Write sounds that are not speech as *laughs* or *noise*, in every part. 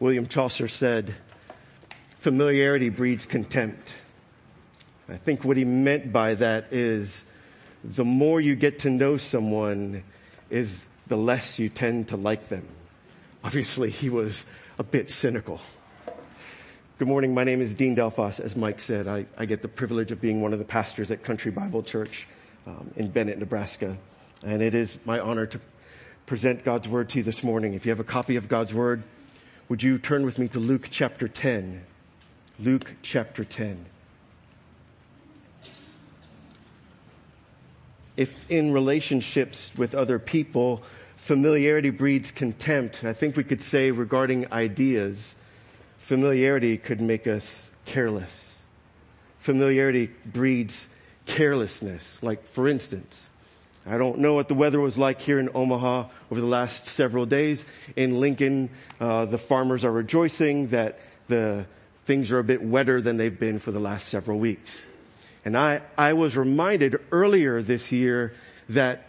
William Chaucer said, familiarity breeds contempt. I think what he meant by that is the more you get to know someone is the less you tend to like them. Obviously he was a bit cynical. Good morning. My name is Dean Delphos. As Mike said, I, I get the privilege of being one of the pastors at Country Bible Church um, in Bennett, Nebraska. And it is my honor to present God's word to you this morning. If you have a copy of God's word, would you turn with me to Luke chapter 10? Luke chapter 10. If in relationships with other people, familiarity breeds contempt, I think we could say regarding ideas, familiarity could make us careless. Familiarity breeds carelessness. Like, for instance, I don't know what the weather was like here in Omaha over the last several days. In Lincoln, uh, the farmers are rejoicing that the things are a bit wetter than they've been for the last several weeks. And I, I was reminded earlier this year that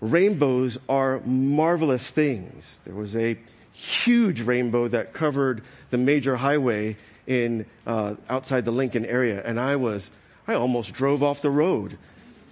rainbows are marvelous things. There was a huge rainbow that covered the major highway in uh, outside the Lincoln area, and I was I almost drove off the road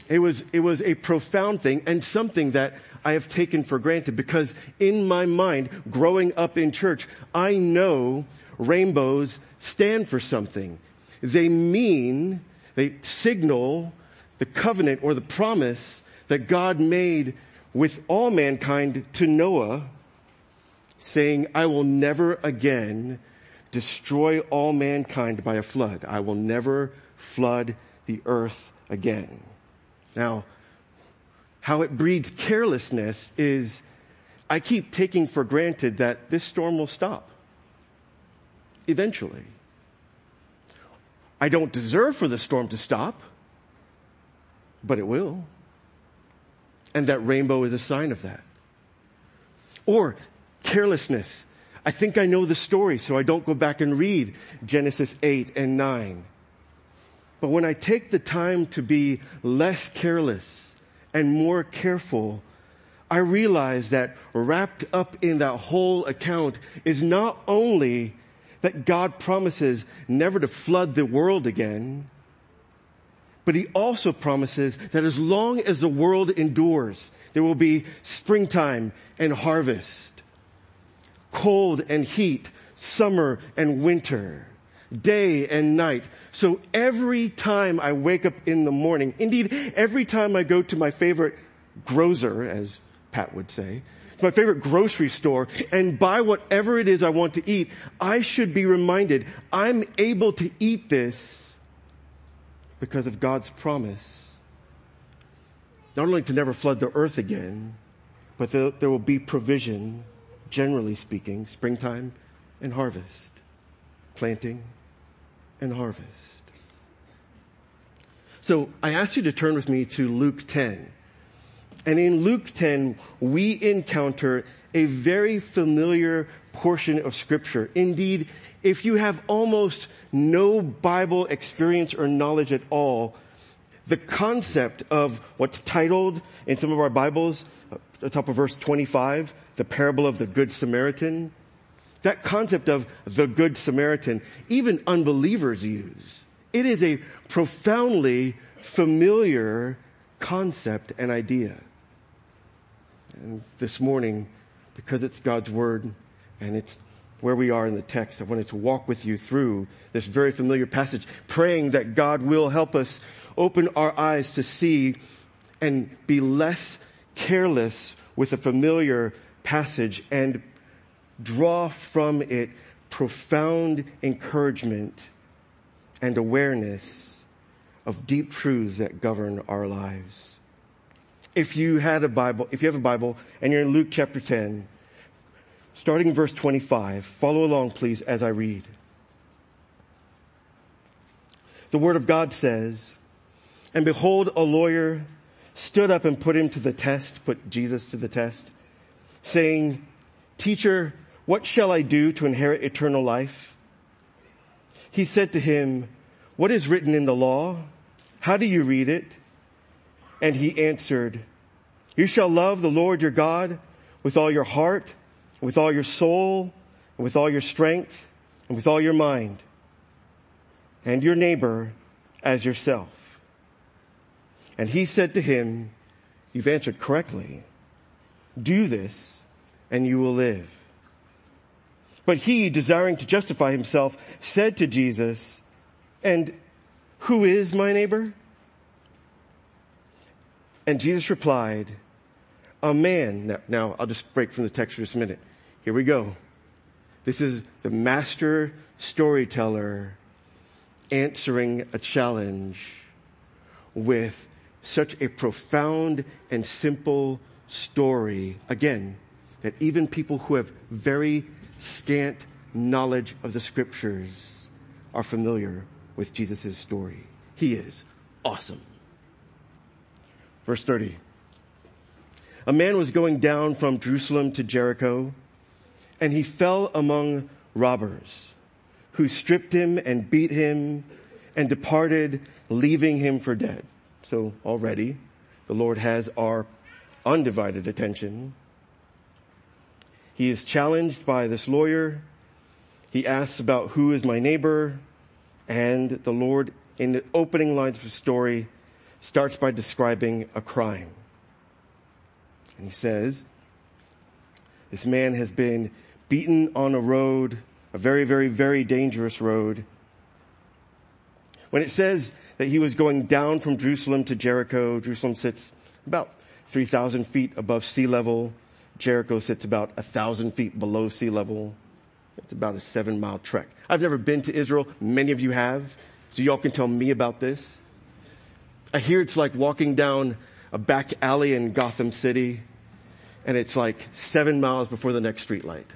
it was, it was a profound thing and something that I have taken for granted because in my mind, growing up in church, I know rainbows stand for something. They mean, they signal the covenant or the promise that God made with all mankind to Noah, saying, I will never again destroy all mankind by a flood. I will never flood the earth again. Now, how it breeds carelessness is I keep taking for granted that this storm will stop. Eventually. I don't deserve for the storm to stop, but it will. And that rainbow is a sign of that. Or carelessness. I think I know the story, so I don't go back and read Genesis 8 and 9. But when I take the time to be less careless and more careful, I realize that wrapped up in that whole account is not only that God promises never to flood the world again, but he also promises that as long as the world endures, there will be springtime and harvest, cold and heat, summer and winter day and night. So every time I wake up in the morning, indeed, every time I go to my favorite grocer, as Pat would say, my favorite grocery store and buy whatever it is I want to eat, I should be reminded I'm able to eat this because of God's promise. Not only to never flood the earth again, but there will be provision, generally speaking, springtime and harvest, planting and harvest. So I ask you to turn with me to Luke 10. And in Luke 10, we encounter a very familiar portion of scripture. Indeed, if you have almost no Bible experience or knowledge at all, the concept of what's titled in some of our Bibles, at the top of verse 25, the parable of the Good Samaritan, that concept of the Good Samaritan, even unbelievers use. It is a profoundly familiar concept and idea. And this morning, because it's God's Word and it's where we are in the text, I wanted to walk with you through this very familiar passage, praying that God will help us open our eyes to see and be less careless with a familiar passage and draw from it profound encouragement and awareness of deep truths that govern our lives. If you had a Bible, if you have a Bible and you're in Luke chapter 10, starting in verse 25, follow along please as I read. The word of God says, and behold, a lawyer stood up and put him to the test, put Jesus to the test, saying, teacher, what shall I do to inherit eternal life? He said to him, what is written in the law? How do you read it? And he answered, you shall love the Lord your God with all your heart, with all your soul, and with all your strength and with all your mind and your neighbor as yourself. And he said to him, you've answered correctly. Do this and you will live. But he, desiring to justify himself, said to Jesus, and who is my neighbor? And Jesus replied, a man. Now, now, I'll just break from the text for just a minute. Here we go. This is the master storyteller answering a challenge with such a profound and simple story. Again, that even people who have very scant knowledge of the scriptures are familiar with Jesus' story. He is awesome. Verse 30. A man was going down from Jerusalem to Jericho and he fell among robbers who stripped him and beat him and departed leaving him for dead. So already the Lord has our undivided attention. He is challenged by this lawyer. He asks about who is my neighbor and the Lord in the opening lines of the story starts by describing a crime. And he says, this man has been beaten on a road, a very, very, very dangerous road. When it says that he was going down from Jerusalem to Jericho, Jerusalem sits about 3,000 feet above sea level. Jericho sits about a thousand feet below sea level. It's about a seven mile trek. I've never been to Israel. Many of you have. So y'all can tell me about this. I hear it's like walking down a back alley in Gotham City and it's like seven miles before the next street light.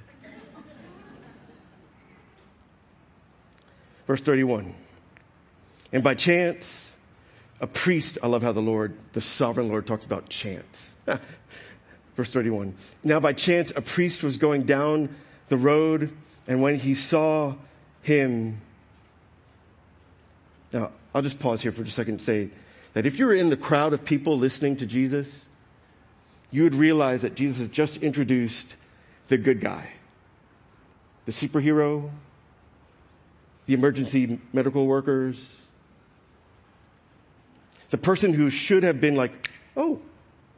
Verse 31. And by chance, a priest, I love how the Lord, the sovereign Lord talks about chance. *laughs* Verse 31. Now by chance, a priest was going down the road and when he saw him, now I'll just pause here for a second and say that if you're in the crowd of people listening to Jesus, you would realize that Jesus just introduced the good guy, the superhero, the emergency medical workers, the person who should have been like, oh,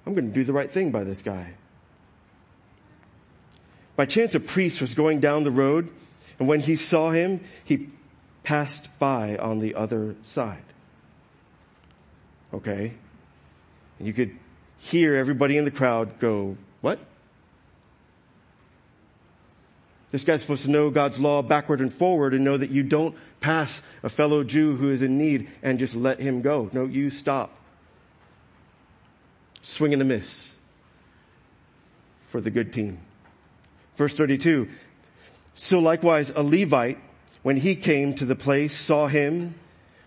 I'm going to do the right thing by this guy. By chance, a priest was going down the road, and when he saw him, he passed by on the other side. Okay? And you could hear everybody in the crowd go, what? This guy's supposed to know God's law backward and forward and know that you don't pass a fellow Jew who is in need and just let him go. No, you stop. Swing and a miss for the good team. Verse 32. So likewise a Levite, when he came to the place, saw him,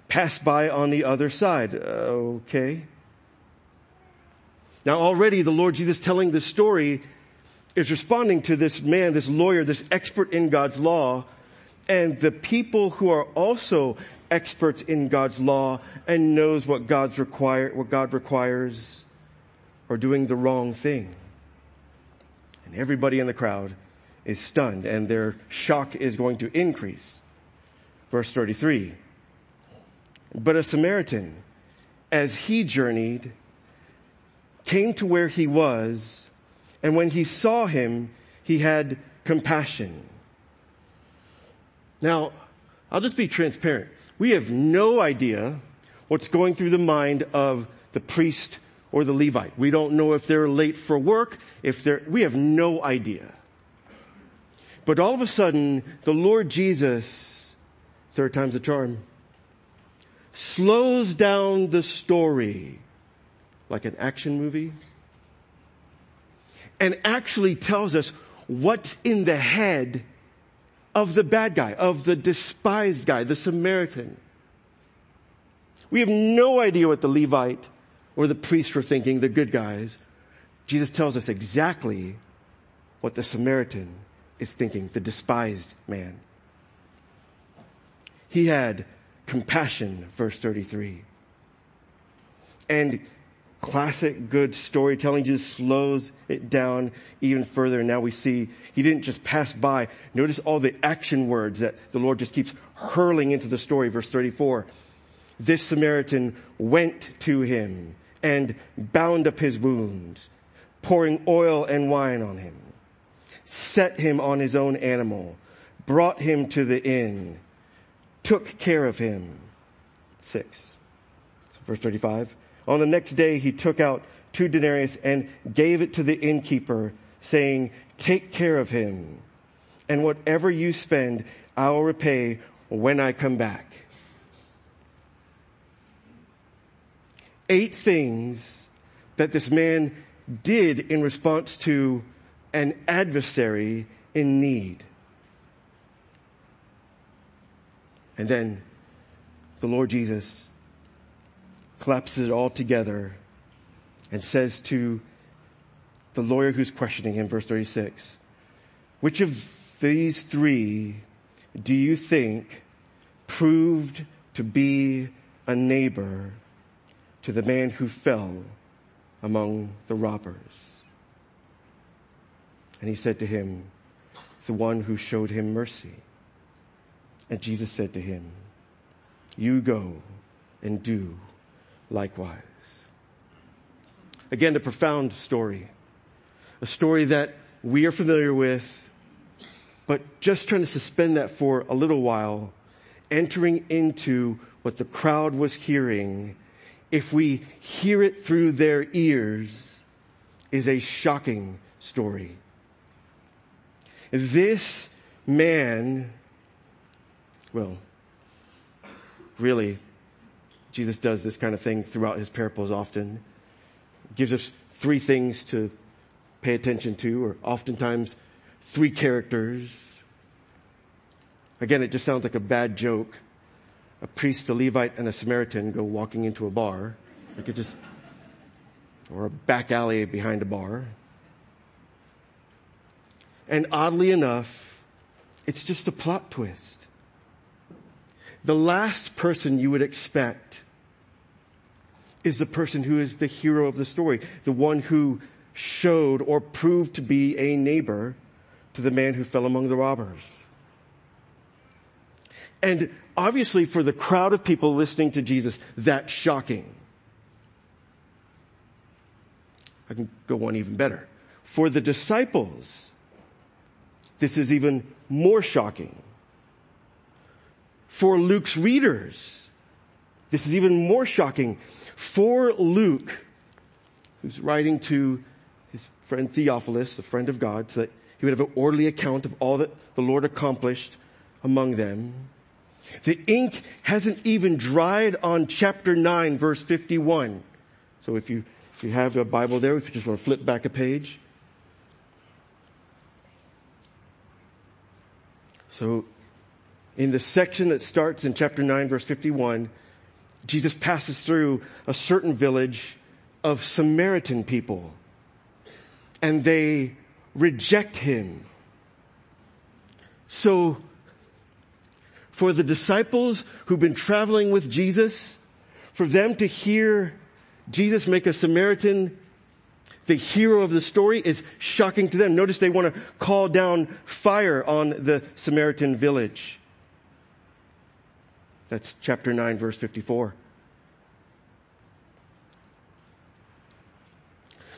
pass by on the other side. Okay. Now already the Lord Jesus telling this story is responding to this man, this lawyer, this expert in God's law, and the people who are also experts in God's law and knows what God's require, what God requires are doing the wrong thing. And everybody in the crowd is stunned and their shock is going to increase. Verse 33. But a Samaritan, as he journeyed, came to where he was and when he saw him, he had compassion. Now, I'll just be transparent. We have no idea what's going through the mind of the priest or the Levite. We don't know if they're late for work, if they're, we have no idea. But all of a sudden, the Lord Jesus, third time's a charm, slows down the story like an action movie and actually tells us what's in the head of the bad guy, of the despised guy, the Samaritan. We have no idea what the Levite or the priests were thinking, the good guys. Jesus tells us exactly what the Samaritan is thinking, the despised man. He had compassion, verse 33. And classic good storytelling just slows it down even further. Now we see he didn't just pass by. Notice all the action words that the Lord just keeps hurling into the story. Verse 34. This Samaritan went to him and bound up his wounds, pouring oil and wine on him, set him on his own animal, brought him to the inn, took care of him. Six. So verse 35. On the next day, he took out two denarius and gave it to the innkeeper, saying, Take care of him, and whatever you spend, I'll repay when I come back. Eight things that this man did in response to an adversary in need. And then the Lord Jesus collapses it all together and says to the lawyer who's questioning him, verse 36, which of these three do you think proved to be a neighbor to the man who fell among the robbers? And he said to him, the one who showed him mercy. And Jesus said to him, you go and do likewise. Again, a profound story. A story that we are familiar with, but just trying to suspend that for a little while, entering into what the crowd was hearing, if we hear it through their ears, is a shocking story. This man, well, really, Jesus does this kind of thing throughout his parables often. Gives us three things to pay attention to, or oftentimes three characters. Again, it just sounds like a bad joke. A priest, a Levite, and a Samaritan go walking into a bar. Could just, or a back alley behind a bar. And oddly enough, it's just a plot twist. The last person you would expect is the person who is the hero of the story, the one who showed or proved to be a neighbor to the man who fell among the robbers. And obviously for the crowd of people listening to Jesus, that's shocking. I can go one even better. For the disciples, this is even more shocking. For Luke's readers, this is even more shocking for Luke, who's writing to his friend Theophilus, the friend of God, so that he would have an orderly account of all that the Lord accomplished among them. The ink hasn't even dried on chapter 9 verse 51. So if you, if you have a Bible there, if you just want to flip back a page. So in the section that starts in chapter 9 verse 51, Jesus passes through a certain village of Samaritan people and they reject him. So for the disciples who've been traveling with Jesus, for them to hear Jesus make a Samaritan the hero of the story is shocking to them. Notice they want to call down fire on the Samaritan village. That's chapter 9 verse 54.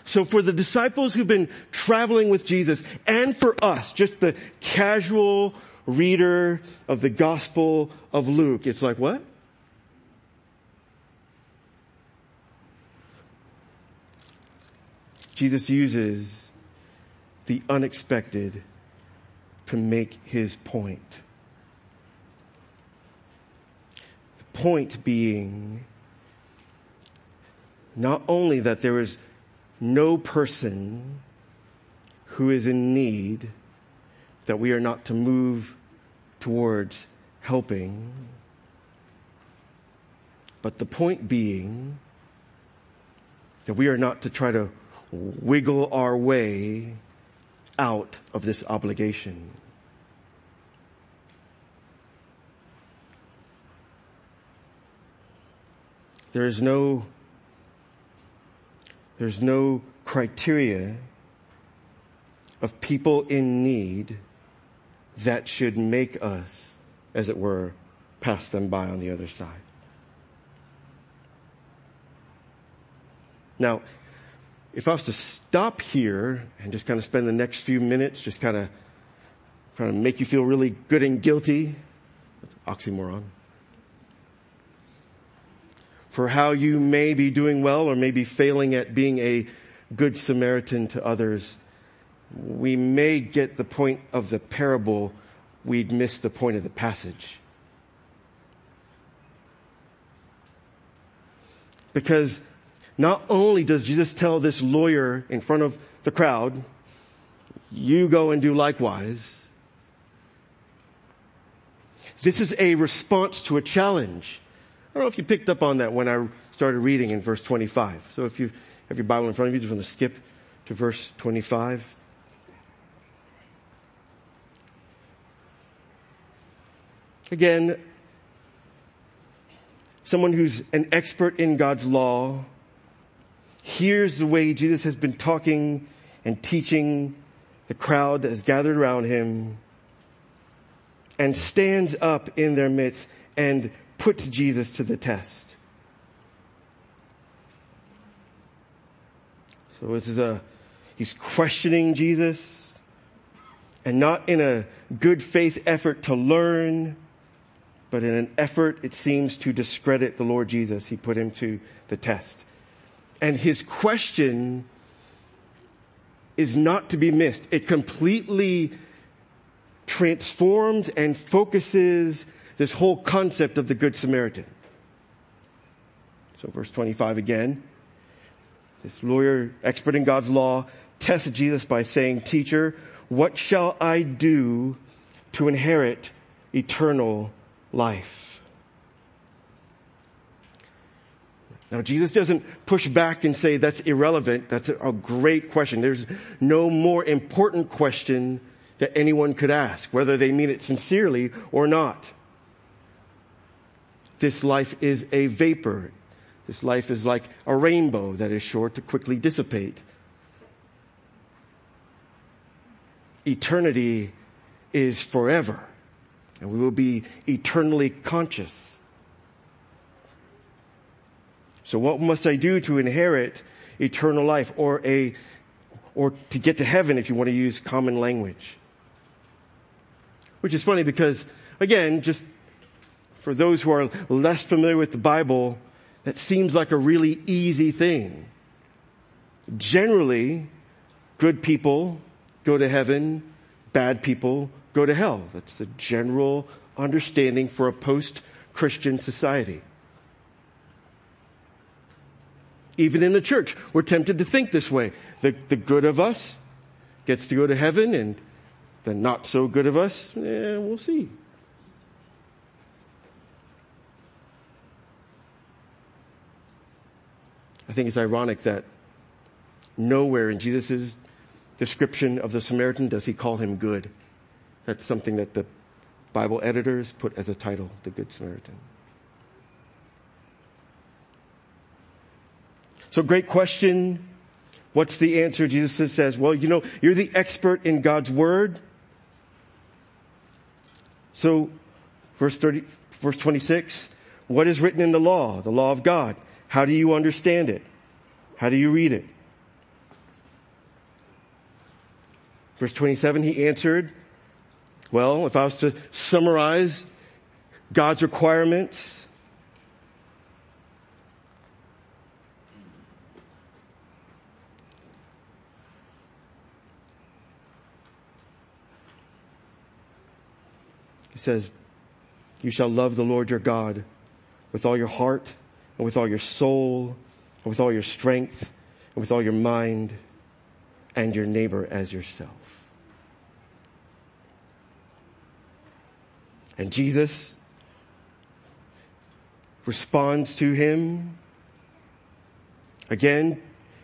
So for the disciples who've been traveling with Jesus and for us, just the casual reader of the gospel of Luke, it's like what? Jesus uses the unexpected to make his point. The point being not only that there is no person who is in need that we are not to move towards helping, but the point being that we are not to try to wiggle our way out of this obligation. There is no There's no criteria of people in need that should make us, as it were, pass them by on the other side. Now, if I was to stop here and just kind of spend the next few minutes just kind of trying to make you feel really good and guilty, oxymoron, for how you may be doing well or maybe failing at being a good Samaritan to others, we may get the point of the parable, we'd miss the point of the passage. Because not only does Jesus tell this lawyer in front of the crowd, you go and do likewise. This is a response to a challenge. I don't know if you picked up on that when I started reading in verse 25. So if you have your Bible in front of you, just want to skip to verse 25. Again, someone who's an expert in God's law hears the way Jesus has been talking and teaching the crowd that has gathered around him and stands up in their midst and puts Jesus to the test. So this is a, he's questioning Jesus and not in a good faith effort to learn, but in an effort, it seems, to discredit the Lord Jesus. He put him to the test. And his question is not to be missed. It completely transforms and focuses this whole concept of the Good Samaritan. So verse 25 again. This lawyer, expert in God's law, tests Jesus by saying, teacher, what shall I do to inherit eternal life? Now Jesus doesn't push back and say that's irrelevant. That's a great question. There's no more important question that anyone could ask, whether they mean it sincerely or not. This life is a vapor. This life is like a rainbow that is sure to quickly dissipate. Eternity is forever and we will be eternally conscious. So what must I do to inherit eternal life or a, or to get to heaven if you want to use common language? Which is funny because again, just for those who are less familiar with the Bible, that seems like a really easy thing. Generally, good people go to heaven, bad people go to hell. That's the general understanding for a post-Christian society. Even in the church, we're tempted to think this way. The, the good of us gets to go to heaven and the not so good of us, eh, we'll see. I think it's ironic that nowhere in Jesus' description of the Samaritan does he call him good. That's something that the Bible editors put as a title, The Good Samaritan. So great question. What's the answer? Jesus says, well, you know, you're the expert in God's word. So verse 30, verse 26, what is written in the law, the law of God? How do you understand it? How do you read it? Verse 27, he answered, well, if I was to summarize God's requirements, He says, you shall love the Lord your God with all your heart and with all your soul and with all your strength and with all your mind and your neighbor as yourself. And Jesus responds to him. Again,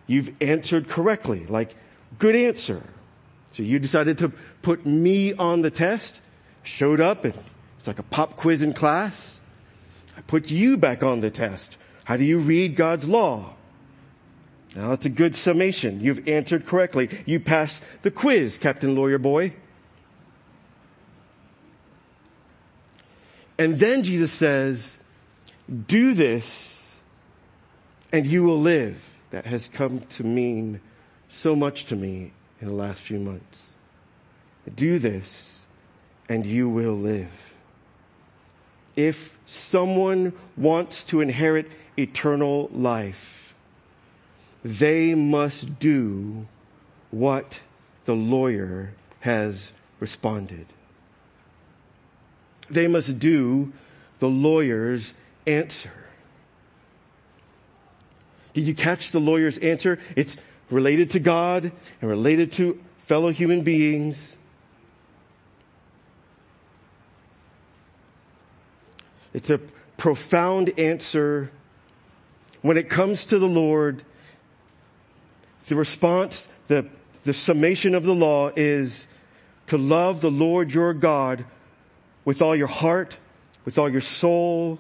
you've answered correctly, like good answer. So you decided to put me on the test, showed up and it's like a pop quiz in class. I put you back on the test. How do you read God's law? Now that's a good summation. You've answered correctly. You passed the quiz, Captain Lawyer Boy. And then Jesus says, do this and you will live. That has come to mean so much to me in the last few months. Do this and you will live. If someone wants to inherit eternal life, they must do what the lawyer has responded. They must do the lawyer's answer. Did you catch the lawyer's answer? It's related to God and related to fellow human beings. It's a profound answer. When it comes to the Lord, the response, the, the summation of the law is to love the Lord your God with all your heart, with all your soul,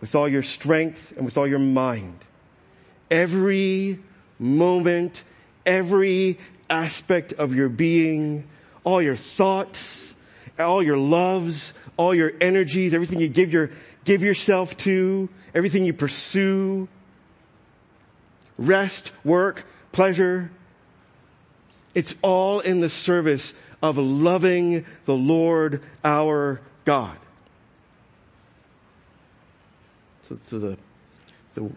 with all your strength, and with all your mind. Every moment, every aspect of your being, all your thoughts, all your loves, all your energies, everything you give your, give yourself to, everything you pursue, rest, work, pleasure. It's all in the service of loving the Lord our God. So, so the, the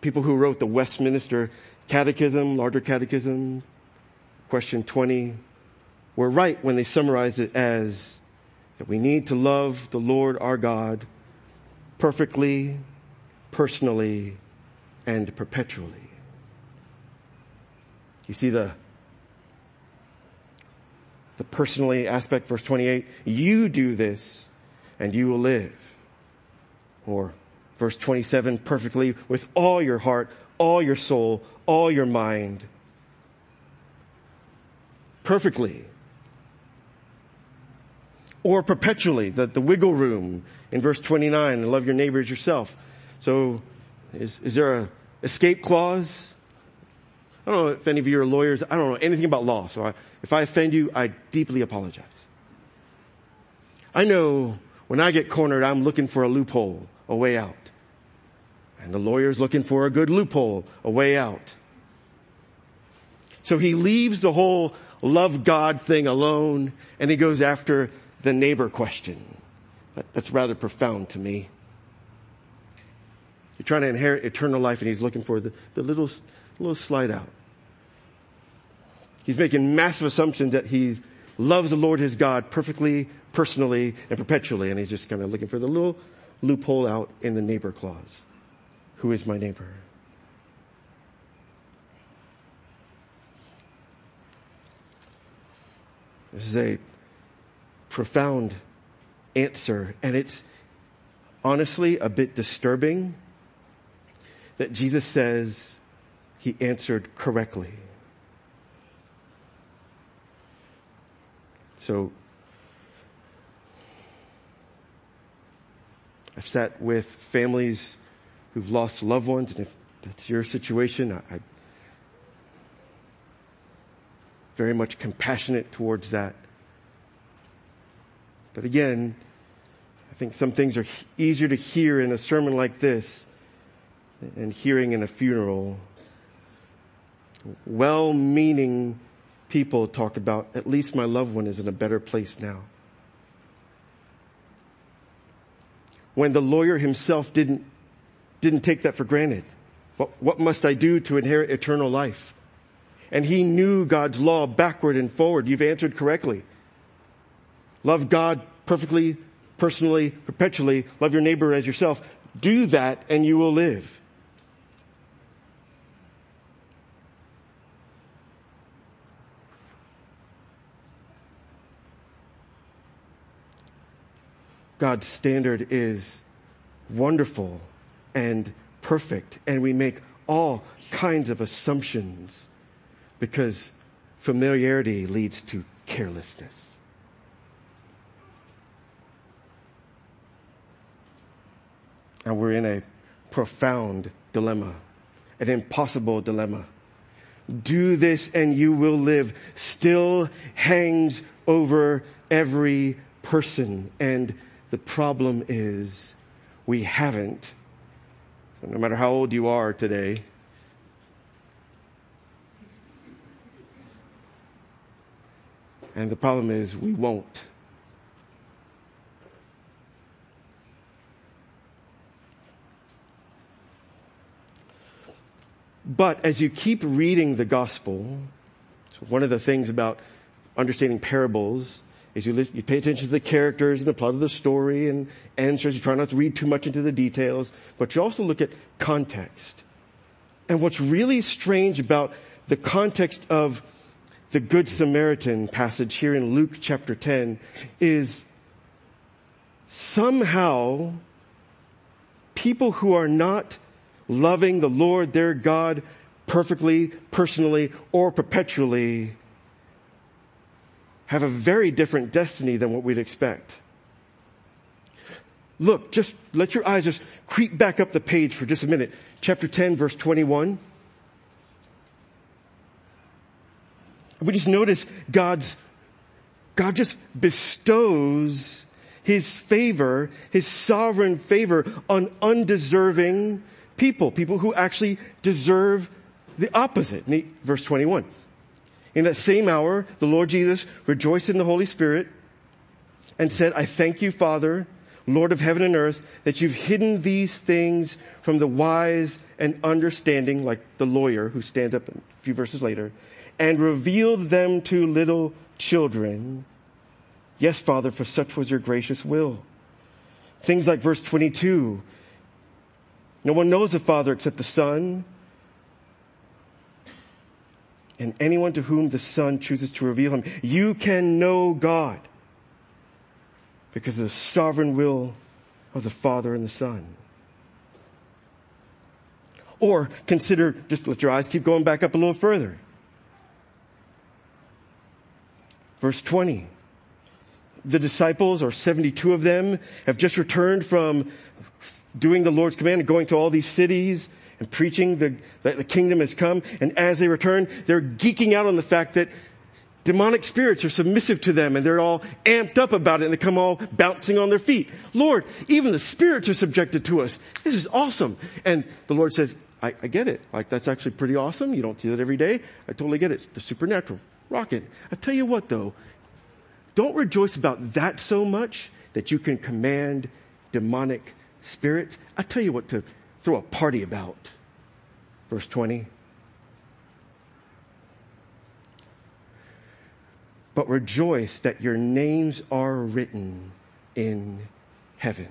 people who wrote the Westminster Catechism, larger catechism, question 20, were right when they summarized it as that we need to love the Lord our God perfectly, personally, and perpetually. You see the the personally aspect, verse 28, you do this and you will live. Or verse 27, perfectly with all your heart, all your soul, all your mind. Perfectly. Or perpetually, the, the wiggle room in verse 29, love your neighbor as yourself. So is, is there a escape clause? I don't know if any of you are lawyers. I don't know anything about law. So I, if I offend you, I deeply apologize. I know when I get cornered, I'm looking for a loophole, a way out. And the lawyer's looking for a good loophole, a way out. So he leaves the whole love God thing alone and he goes after the neighbor question. That, that's rather profound to me. You're trying to inherit eternal life and he's looking for the, the little, little slide out. He's making massive assumptions that he loves the Lord his God perfectly, personally, and perpetually. And he's just kind of looking for the little loophole out in the neighbor clause. Who is my neighbor? This is a profound answer, and it's honestly a bit disturbing that Jesus says he answered correctly. So, I've sat with families who've lost loved ones, and if that's your situation, I, I very much compassionate towards that. But again, I think some things are easier to hear in a sermon like this than hearing in a funeral. Well-meaning people talk about, at least my loved one is in a better place now. When the lawyer himself didn't, didn't take that for granted. What, what must I do to inherit eternal life? And he knew God's law backward and forward. You've answered correctly. Love God perfectly, personally, perpetually. Love your neighbor as yourself. Do that and you will live. God's standard is wonderful and perfect, and we make all kinds of assumptions because familiarity leads to carelessness. And we're in a profound dilemma. an impossible dilemma. Do this and you will live still hangs over every person. And the problem is we haven't. So no matter how old you are today, and the problem is we won't. But as you keep reading the gospel, so one of the things about understanding parables is you, you pay attention to the characters and the plot of the story and answers. You try not to read too much into the details, but you also look at context. And what's really strange about the context of the Good Samaritan passage here in Luke chapter 10 is somehow people who are not loving the Lord their God perfectly, personally, or perpetually have a very different destiny than what we'd expect. Look, just let your eyes just creep back up the page for just a minute. Chapter 10 verse 21. We just notice God's, God just bestows His favor, His sovereign favor on undeserving people, people who actually deserve the opposite. Verse 21. In that same hour, the Lord Jesus rejoiced in the Holy Spirit and said, I thank you, Father, Lord of heaven and earth, that you've hidden these things from the wise and understanding, like the lawyer who stands up a few verses later, and revealed them to little children. Yes, Father, for such was your gracious will. Things like verse 22, no one knows the Father except the Son. And anyone to whom the Son chooses to reveal him. You can know God because of the sovereign will of the Father and the Son. Or consider, just let your eyes keep going back up a little further. Verse 20. The disciples, or 72 of them, have just returned from doing the Lord's command and going to all these cities and preaching the, that the kingdom has come. And as they return, they're geeking out on the fact that demonic spirits are submissive to them and they're all amped up about it and they come all bouncing on their feet. Lord, even the spirits are subjected to us. This is awesome. And the Lord says, I, I get it. Like that's actually pretty awesome. You don't see that every day. I totally get it. It's the supernatural. Rocket. I tell you what though, don't rejoice about that so much that you can command demonic spirits. I tell you what to throw a party about. Verse 20. But rejoice that your names are written in heaven.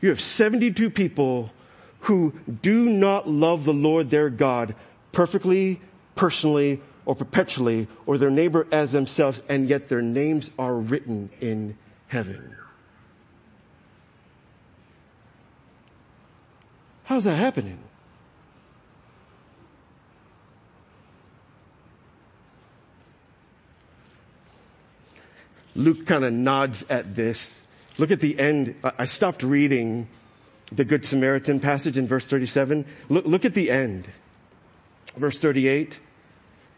You have 72 people who do not love the Lord their God perfectly, personally, or perpetually or their neighbor as themselves and yet their names are written in heaven. How's that happening? Luke kind of nods at this. Look at the end. I stopped reading the Good Samaritan passage in verse 37. Look, look at the end. Verse 38.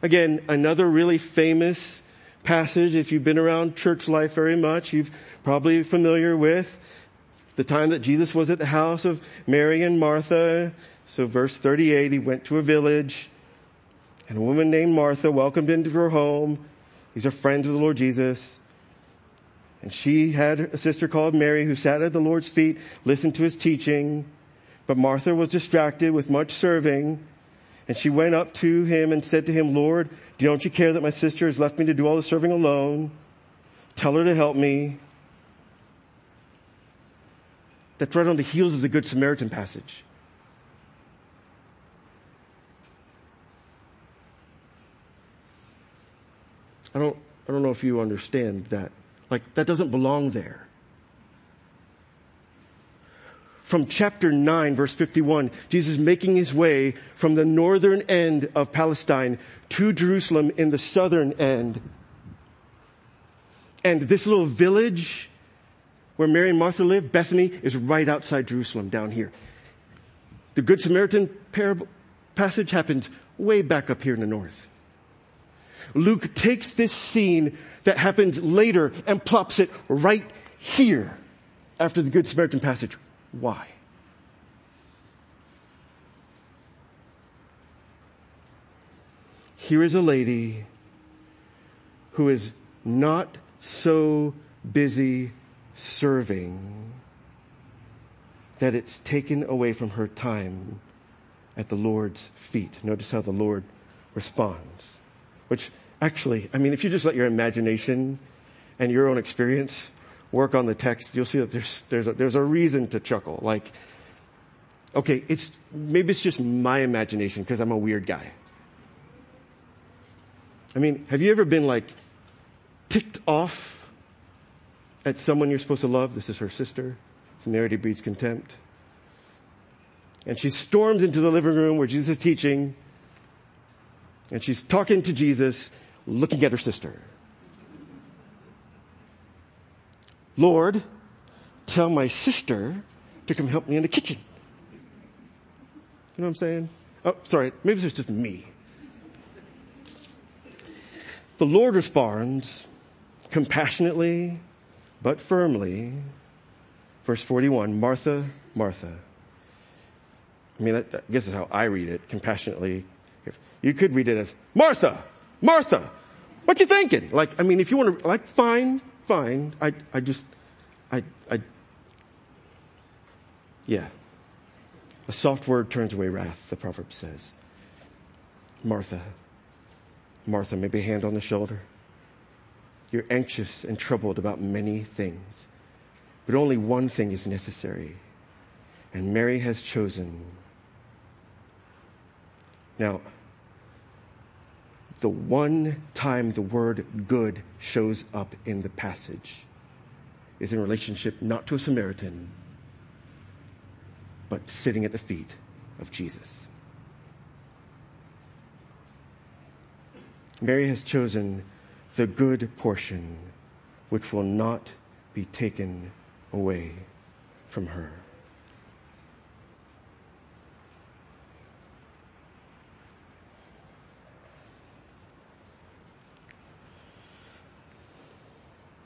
Again, another really famous passage. If you've been around church life very much, you've probably familiar with the time that Jesus was at the house of Mary and Martha. So verse 38, he went to a village and a woman named Martha welcomed him into her home. These are friends of the Lord Jesus. And she had a sister called Mary who sat at the Lord's feet, listened to his teaching. But Martha was distracted with much serving. And she went up to him and said to him, Lord, don't you care that my sister has left me to do all the serving alone? Tell her to help me. That's right on the heels of the Good Samaritan passage. I don't, I don't know if you understand that. Like, that doesn't belong there from chapter 9 verse 51, Jesus is making his way from the northern end of Palestine to Jerusalem in the southern end. And this little village where Mary and Martha live, Bethany is right outside Jerusalem down here. The Good Samaritan parable, passage happens way back up here in the north. Luke takes this scene that happens later and plops it right here after the Good Samaritan passage. Why? Here is a lady who is not so busy serving that it's taken away from her time at the Lord's feet. Notice how the Lord responds. Which actually, I mean, if you just let your imagination and your own experience work on the text, you'll see that there's, there's a, there's a reason to chuckle. Like, okay, it's, maybe it's just my imagination because I'm a weird guy. I mean, have you ever been like ticked off at someone you're supposed to love? This is her sister. Familiarity breeds contempt. And she storms into the living room where Jesus is teaching. And she's talking to Jesus, looking at her sister. Lord, tell my sister to come help me in the kitchen. You know what I'm saying? Oh, sorry. Maybe it's just me. The Lord responds compassionately, but firmly. Verse 41, Martha, Martha. I mean, that, I guess is how I read it, compassionately. You could read it as, Martha, Martha, what you thinking? Like, I mean, if you want to, like, fine, fine. I, I just, I, I, yeah. A soft word turns away wrath, the proverb says. Martha, Martha, maybe a hand on the shoulder. You're anxious and troubled about many things, but only one thing is necessary. And Mary has chosen. Now, the one time the word good shows up in the passage is in relationship not to a Samaritan, but sitting at the feet of Jesus. Mary has chosen the good portion which will not be taken away from her.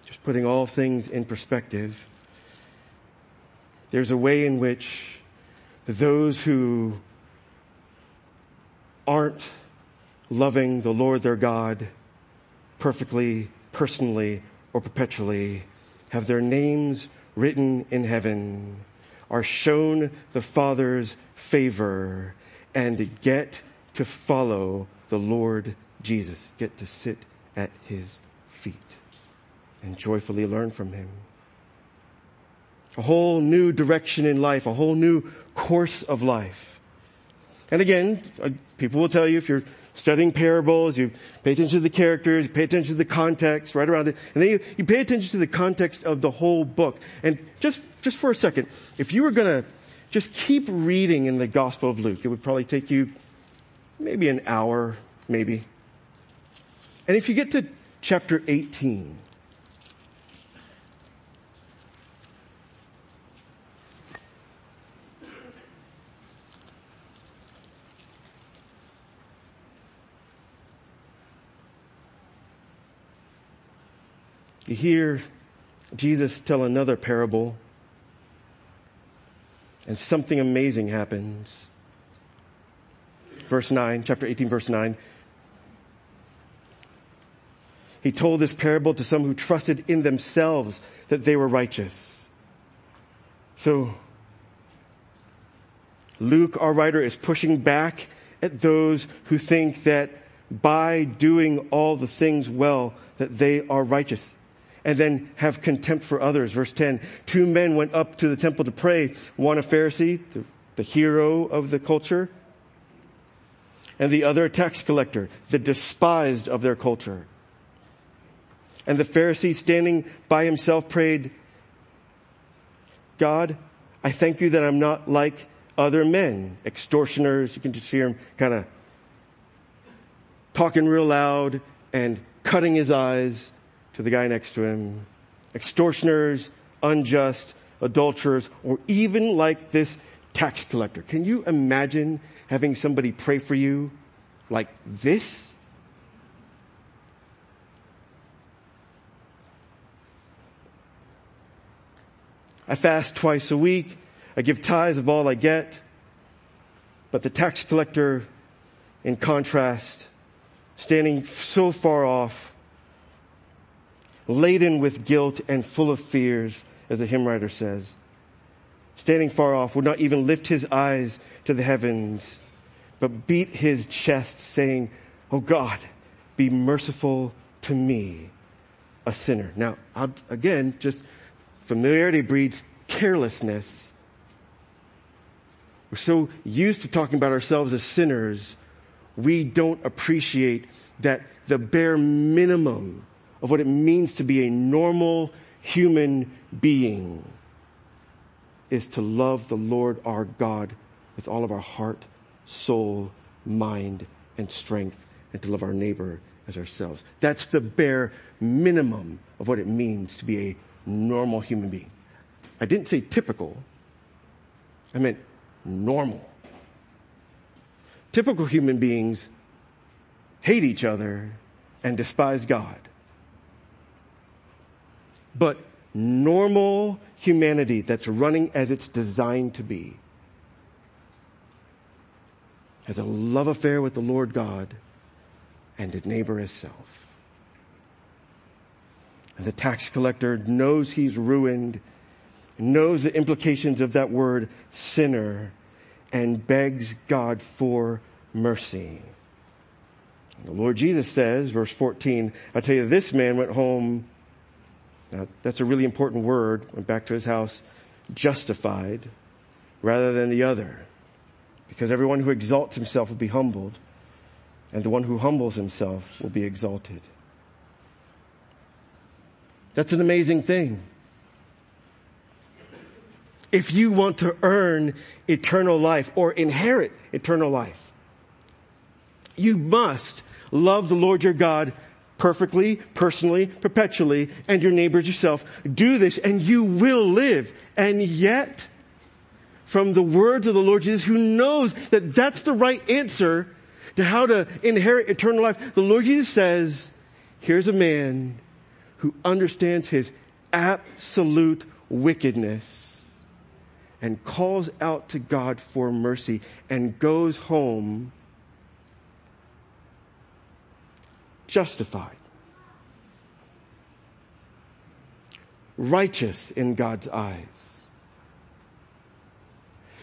Just putting all things in perspective, there's a way in which those who aren't loving the Lord their God perfectly, personally, or perpetually, have their names written in heaven, are shown the Father's favor, and get to follow the Lord Jesus, get to sit at His feet and joyfully learn from Him. A whole new direction in life, a whole new course of life. And again, uh, people will tell you if you're studying parables, you pay attention to the characters, you pay attention to the context right around it, and then you, you pay attention to the context of the whole book. And just, just for a second, if you were gonna just keep reading in the Gospel of Luke, it would probably take you maybe an hour, maybe. And if you get to chapter 18, You hear Jesus tell another parable and something amazing happens. Verse 9, chapter 18, verse 9. He told this parable to some who trusted in themselves that they were righteous. So, Luke, our writer, is pushing back at those who think that by doing all the things well, that they are righteous and then have contempt for others. Verse 10, two men went up to the temple to pray, one a Pharisee, the, the hero of the culture, and the other a tax collector, the despised of their culture. And the Pharisee standing by himself prayed, God, I thank you that I'm not like other men, extortioners. You can just hear him kind of talking real loud and cutting his eyes to the guy next to him. Extortioners, unjust, adulterers, or even like this tax collector. Can you imagine having somebody pray for you like this? I fast twice a week. I give tithes of all I get. But the tax collector, in contrast, standing so far off, laden with guilt and full of fears, as the hymn writer says, standing far off, would not even lift his eyes to the heavens, but beat his chest saying, Oh God, be merciful to me, a sinner. Now, I'll, again, just familiarity breeds carelessness. We're so used to talking about ourselves as sinners, we don't appreciate that the bare minimum of what it means to be a normal human being is to love the Lord our God with all of our heart, soul, mind, and strength, and to love our neighbor as ourselves. That's the bare minimum of what it means to be a normal human being. I didn't say typical. I meant normal. Typical human beings hate each other and despise God. But normal humanity that's running as it's designed to be has a love affair with the Lord God and a neighbor as self. And the tax collector knows he's ruined, knows the implications of that word sinner, and begs God for mercy. The Lord Jesus says, verse 14, I tell you, this man went home now, that's a really important word. Went back to his house, justified rather than the other. Because everyone who exalts himself will be humbled, and the one who humbles himself will be exalted. That's an amazing thing. If you want to earn eternal life or inherit eternal life, you must love the Lord your God perfectly, personally, perpetually, and your neighbors yourself. Do this and you will live. And yet, from the words of the Lord Jesus, who knows that that's the right answer to how to inherit eternal life, the Lord Jesus says, here's a man who understands his absolute wickedness and calls out to God for mercy and goes home justified, righteous in God's eyes,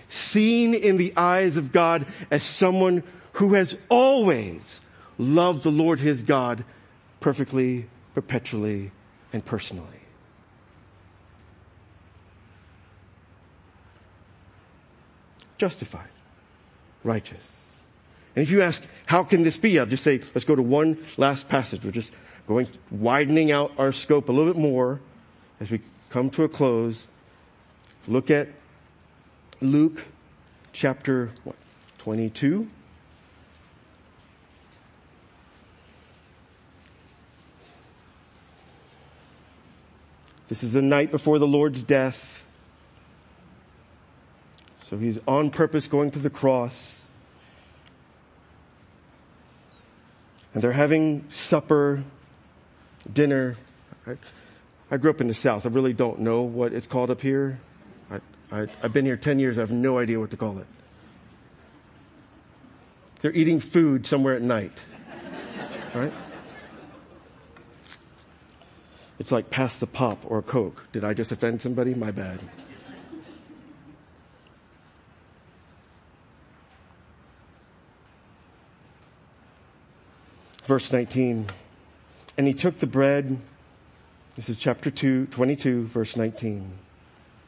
seen in the eyes of God as someone who has always loved the Lord his God perfectly, perpetually, and personally. Justified, righteous. And if you ask, how can this be? I'll just say, let's go to one last passage. We're just going, widening out our scope a little bit more as we come to a close. Look at Luke chapter what, 22. This is the night before the Lord's death. So he's on purpose going to the cross. And they're having supper, dinner. I, grew up in the South. I really don't know what it's called up here. I, I, I've been here 10 years. I have no idea what to call it. They're eating food somewhere at night. Right? It's like pass the pop or a Coke. Did I just offend somebody? My bad. Verse 19. And he took the bread. This is chapter 2, 22, verse 19.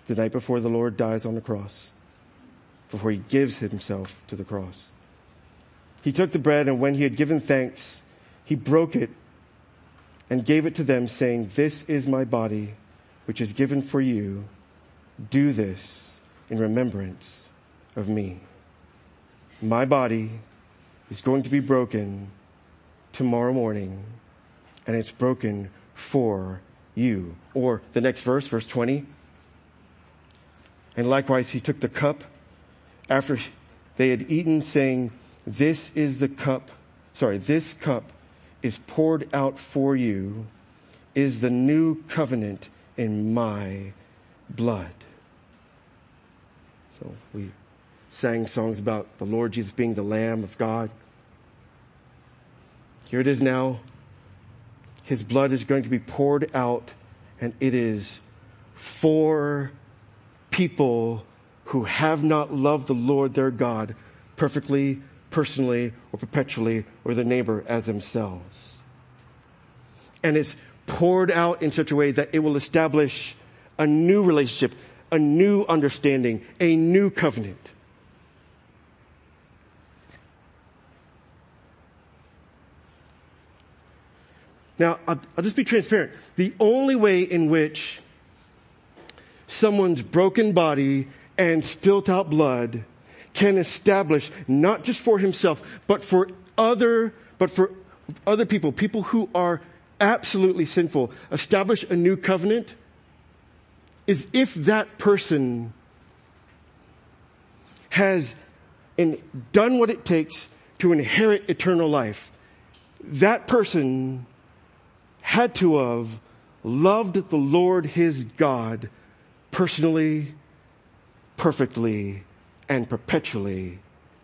The night before the Lord dies on the cross. Before he gives himself to the cross. He took the bread and when he had given thanks, he broke it and gave it to them saying, this is my body, which is given for you. Do this in remembrance of me. My body is going to be broken tomorrow morning and it's broken for you. Or the next verse, verse 20, And likewise, he took the cup after they had eaten saying, this is the cup, sorry, this cup is poured out for you is the new covenant in my blood. So we sang songs about the Lord Jesus being the Lamb of God. Here it is now. His blood is going to be poured out and it is for people who have not loved the Lord their God perfectly, personally, or perpetually, or their neighbor as themselves. And it's poured out in such a way that it will establish a new relationship, a new understanding, a new covenant. Now, I'll, I'll, just be transparent. The only way in which someone's broken body and spilt out blood can establish not just for himself, but for other, but for other people, people who are absolutely sinful, establish a new covenant is if that person has in, done what it takes to inherit eternal life. That person had to have loved the Lord his God personally, perfectly, and perpetually,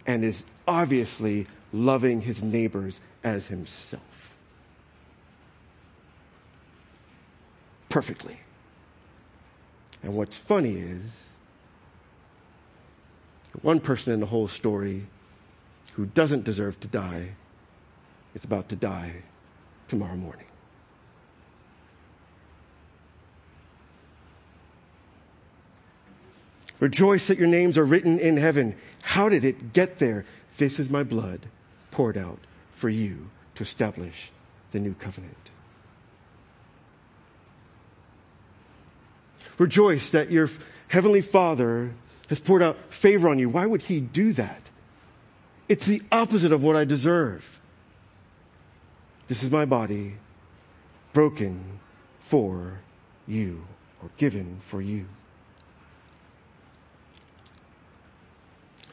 and is obviously loving his neighbors as himself. perfectly. And what's funny is, the one person in the whole story who doesn't deserve to die is about to die tomorrow morning. Rejoice that your names are written in heaven. How did it get there? This is my blood poured out for you to establish the new covenant. Rejoice that your heavenly father has poured out favor on you. Why would he do that? It's the opposite of what I deserve. This is my body broken for you or given for you.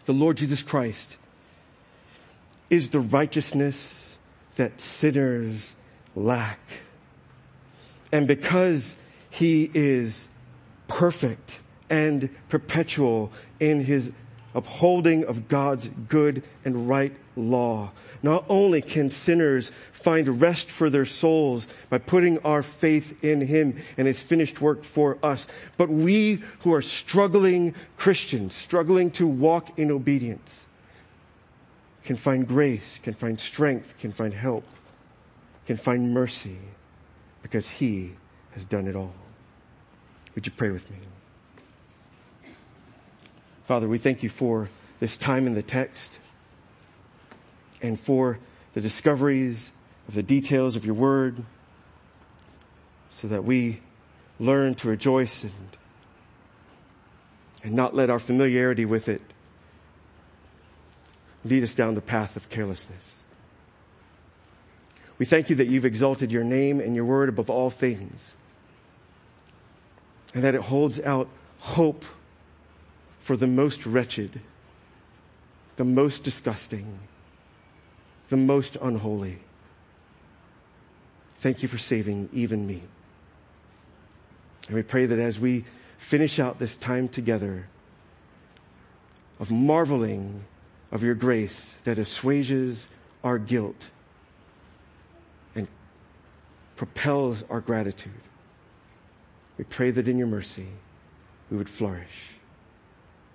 The Lord Jesus Christ is the righteousness that sinners lack. And because he is perfect and perpetual in his upholding of God's good and right law. Not only can sinners find rest for their souls by putting our faith in Him and His finished work for us, but we who are struggling Christians, struggling to walk in obedience, can find grace, can find strength, can find help, can find mercy because He has done it all. Would you pray with me? Father, we thank you for this time in the text and for the discoveries of the details of your word so that we learn to rejoice and, and not let our familiarity with it lead us down the path of carelessness. We thank you that you've exalted your name and your word above all things and that it holds out hope for the most wretched, the most disgusting, the most unholy. Thank you for saving even me. And we pray that as we finish out this time together of marveling of your grace that assuages our guilt and propels our gratitude, we pray that in your mercy we would flourish.